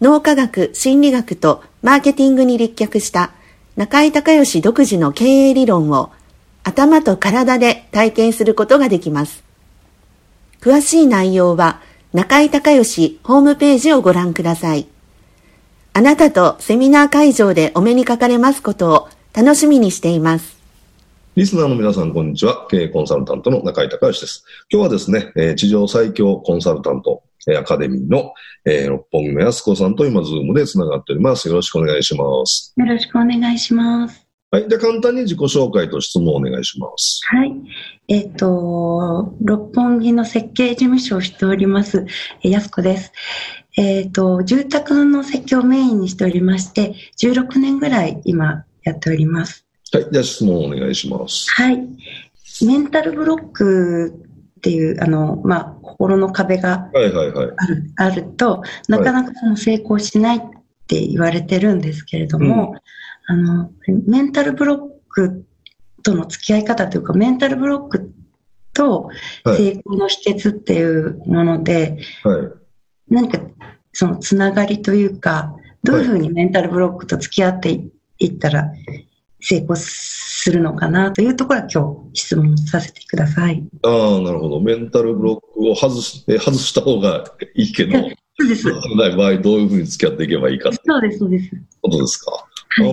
脳科学、心理学とマーケティングに立脚した中井隆義独自の経営理論を頭と体で体験することができます。詳しい内容は中井隆義ホームページをご覧ください。あなたとセミナー会場でお目にかかれますことを楽しみにしています。リスナーの皆さん、こんにちは。経営コンサルタントの中井隆義です。今日はですね、地上最強コンサルタント、アカデミーの、えー、六本木の安子さんと今、ズームでつながっております。よろしくお願いします。よろしくお願いします。はい。じゃ簡単に自己紹介と質問をお願いします。はい。えっ、ー、と、六本木の設計事務所をしております、えー、安子です。えっ、ー、と、住宅の設計をメインにしておりまして、16年ぐらい今やっております。はい。じゃあ質問をお願いします。はい。メンタルブロックっていう、あの、まあ、心の壁があるはいはいはい、あると、なかなかその成功しないって言われてるんですけれども、うん、あの、メンタルブロックとの付き合い方というか、メンタルブロックと成功の秘訣っていうもので、はい、何かそのつながりというか、どういうふうにメンタルブロックと付き合っていったら成功するのかなというところは今日質問させてください。ああ、なるほど。メンタルブロックを外す、外した方がいいけど、そうです。ない場合、どういうふうに付き合っていけばいいかそうです、そうです。ことですか。はい、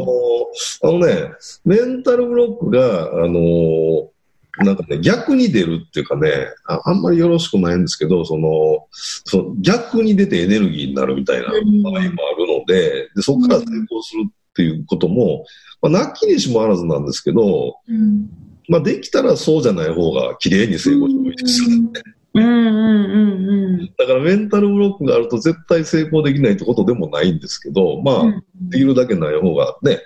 あの、あのね、メンタルブロックが、あのなんかね、逆に出るっていうかねあ、あんまりよろしくないんですけど、その、その逆に出てエネルギーになるみたいな場合もあるので、でそこから成功するっていうことも、まあ、なきにしもあらずなんですけど、うん、まあ、できたらそうじゃない方が綺麗に成功してもいいですよね。だからメンタルブロックがあると絶対成功できないってことでもないんですけど、まあ、できるだけない方がね、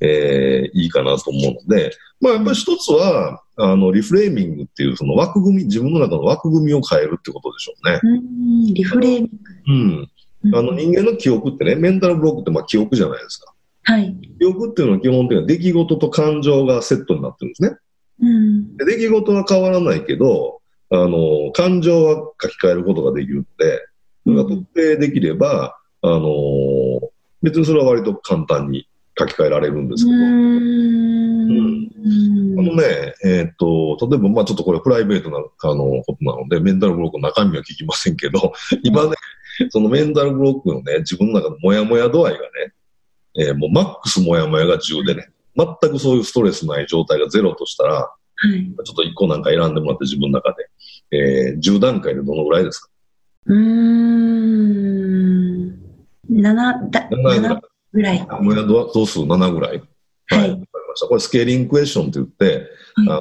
えー、いいかなと思うので、まあやっぱり一つは、あの、リフレーミングっていうその枠組み、自分の中の枠組みを変えるってことでしょうね。うん、リフレーミング。うん。あの人間の記憶ってね、メンタルブロックってまあ記憶じゃないですか。はい。記憶っていうのは基本的には出来事と感情がセットになってるんですね。うん、で出来事は変わらないけど、あの、感情は書き換えることができるので、それが特定できれば、あの、別にそれは割と簡単に書き換えられるんですけど、うんあのね、えっ、ー、と、例えば、まあちょっとこれプライベートな、あの、ことなので、メンタルブロックの中身は聞きませんけど、今ね、そのメンタルブロックのね、自分の中のモヤモヤ度合いがね、えー、もうマックスモヤモヤが10でね、全くそういうストレスない状態がゼロとしたら、はい、ちょっと1個なんか選んでもらって自分の中で、えー、10段階でどのぐらいですか？うーん、7だ、7ぐらい。モヤ度数7ぐらい？はい。わ、かりました。これスケーリングクエスチョンって言って、あの、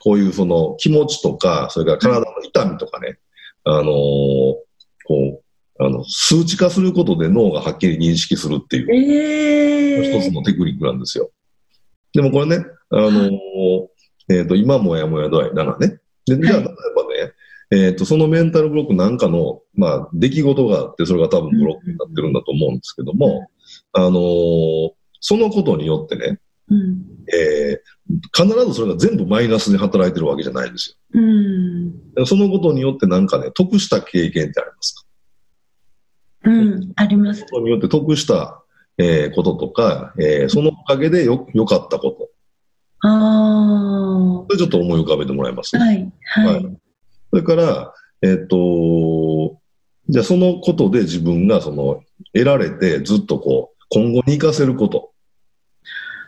こういうその気持ちとか、それから体の痛みとかね、あの、こう、あの、数値化することで脳がはっきり認識するっていう、えー、一つのテクニックなんですよ。でもこれね、あの、えっ、ー、と、今もやもや度合い7ね。で、じゃあ、例えばね、えっ、ー、と、そのメンタルブロックなんかの、まあ、出来事があって、それが多分ブロックになってるんだと思うんですけども、あのー、そのことによってね、うん、えー、必ずそれが全部マイナスに働いてるわけじゃないんですよ。うん、そのことによってなんかね、得した経験ってありますか？うん、あります。ことによって得した、えー、こととか、えー、そのおかげでよ、良かったこと。ああ。それちょっと思い浮かべてもらいます？はい。はい。はい、それから、えっ、ー、と、じゃあそのことで自分がその得られてずっとこう今後に活かせること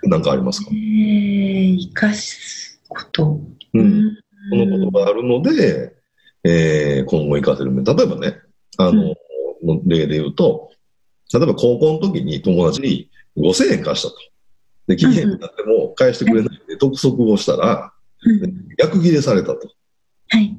なんかありますか？えー、生かすこと。うん。そのことがあるので、えー、今後活かせる面。例えばね、あの、うん、例で言うと、例えば高校の時に友達に5000円貸したと。で、期限になっても返してくれないんで、督促をしたら、逆切れされたと。はい。ね、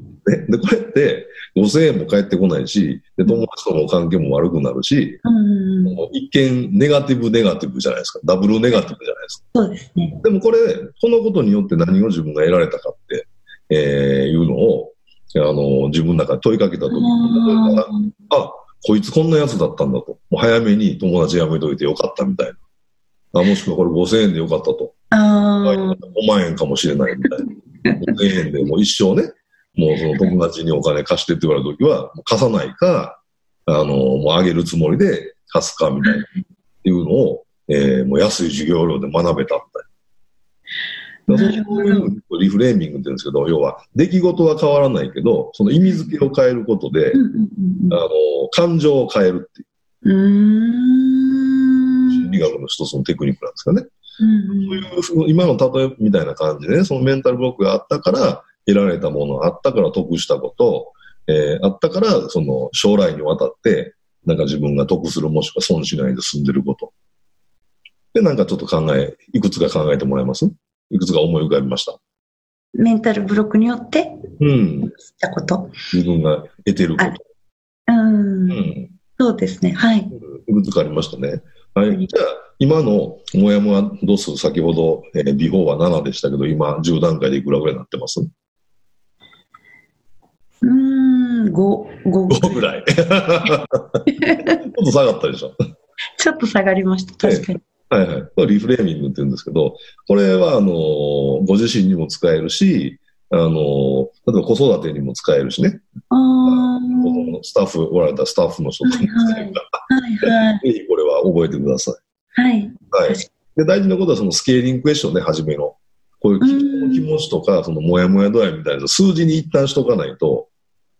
で、これって、5000円も返ってこないし、で、友達との関係も悪くなるし、うん、一見ネガティブネガティブじゃないですか。ダブルネガティブじゃないですか。そうですね。でもこれ、このことによって何を自分が得られたかって、えー、いうのを、あの、自分の中で問いかけたときに、例えば、あ、こいつこんなやつだったんだと。もう早めに友達辞めといてよかったみたいな。あもしくはこれ5000円でよかったと。あ5万円かもしれないみたいな。5000円でもう一生ね、もうその友達にお金貸してって言われたときは、貸さないか、あの、もうあげるつもりで貸すかみたいな、っていうのを、えー、もう安い授業料で学べたみたいな。そういうリフレーミングって言うんですけど、要は、出来事は変わらないけど、その意味付けを変えることで、あの、感情を変えるっていう。心理学の一つのテクニックなんですかね。そういう、今の例えみたいな感じでね、そのメンタルブロックがあったから、得られたもの、あったから得したこと、えー、あったから、その将来にわたって、なんか自分が得するもしくは損しないで済んでること。で、なんかちょっと考え、いくつか考えてもらえます？いくつか思い浮かびました。メンタルブロックによって、うん。したこと？自分が得てること。うん,、うん。そうですね。はい。いくつかありましたね。はい。じゃあ、今のもやもや度数、先ほど、えー、ビフォーは7でしたけど、今10段階でいくらぐらいになってます？うん、5、5。5ぐらい。ちょっと下がったでしょ。ちょっと下がりました、確かに。はいはい。リフレーミングって言うんですけど、これは、あの、ご自身にも使えるし、あの、例えば子育てにも使えるしね。あスタッフ、おられたスタッフの人とも使えるから、はいはい、ぜひこれは覚えてください。はい。はい。で、大事なことはそのスケーリングクエスチョンね、初めの。こういう気持ちとか、そのもやもや度合いみたいな数字に一旦しとかないと、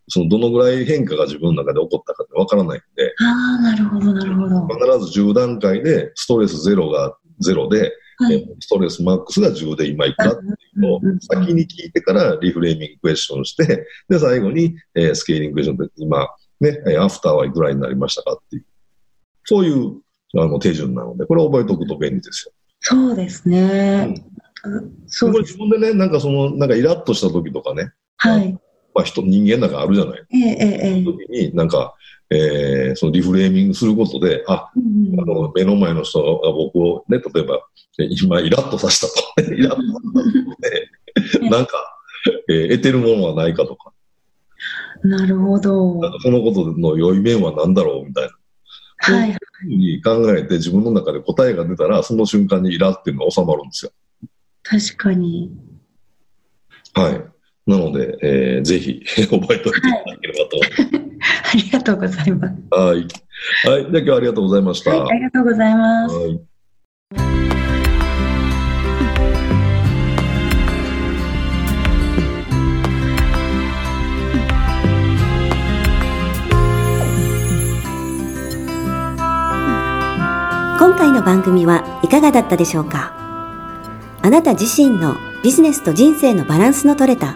そのどのぐらい変化が自分の中で起こったかってわからないんで。ああ、なるほど、なるほど。必ず10段階で、ストレスゼロがゼロで、はい、ストレスマックスが10で今いくらっていうのを先に聞いてからリフレーミングクエスチョンして、で、最後に、えー、スケーリングクエスチョンで今、ね、アフターはいくらになりましたかっていう、そういうあの手順なので、これを覚えておくと便利ですよ。そうですね。うん、そう自分でね、なんかその、なんかイラッとした時とかね、はい。まあ人、人間なんかあるじゃない。ええええ。時に、なんか、えー、そのリフレーミングすることで、あ、うん、あの、目の前の人が僕をね、例えば、今、イラッとさせたと。イラッとさせたと、ね、なんか、えー、得てるものはないかとか。なるほど。そのことの良い面は何だろうみたいな。はい。そういうふうに考えて自分の中で答えが出たら、その瞬間にイラっていうのは収まるんですよ。確かに。はい。なので、えー、ぜひ 覚えておいていただければと思います。はい、ありがとうございます。はい。はい。じゃあ今日はありがとうございました。はい、ありがとうございます。はい今回の番組はいかがだったでしょうか？あなた自身のビジネスと人生のバランスの取れた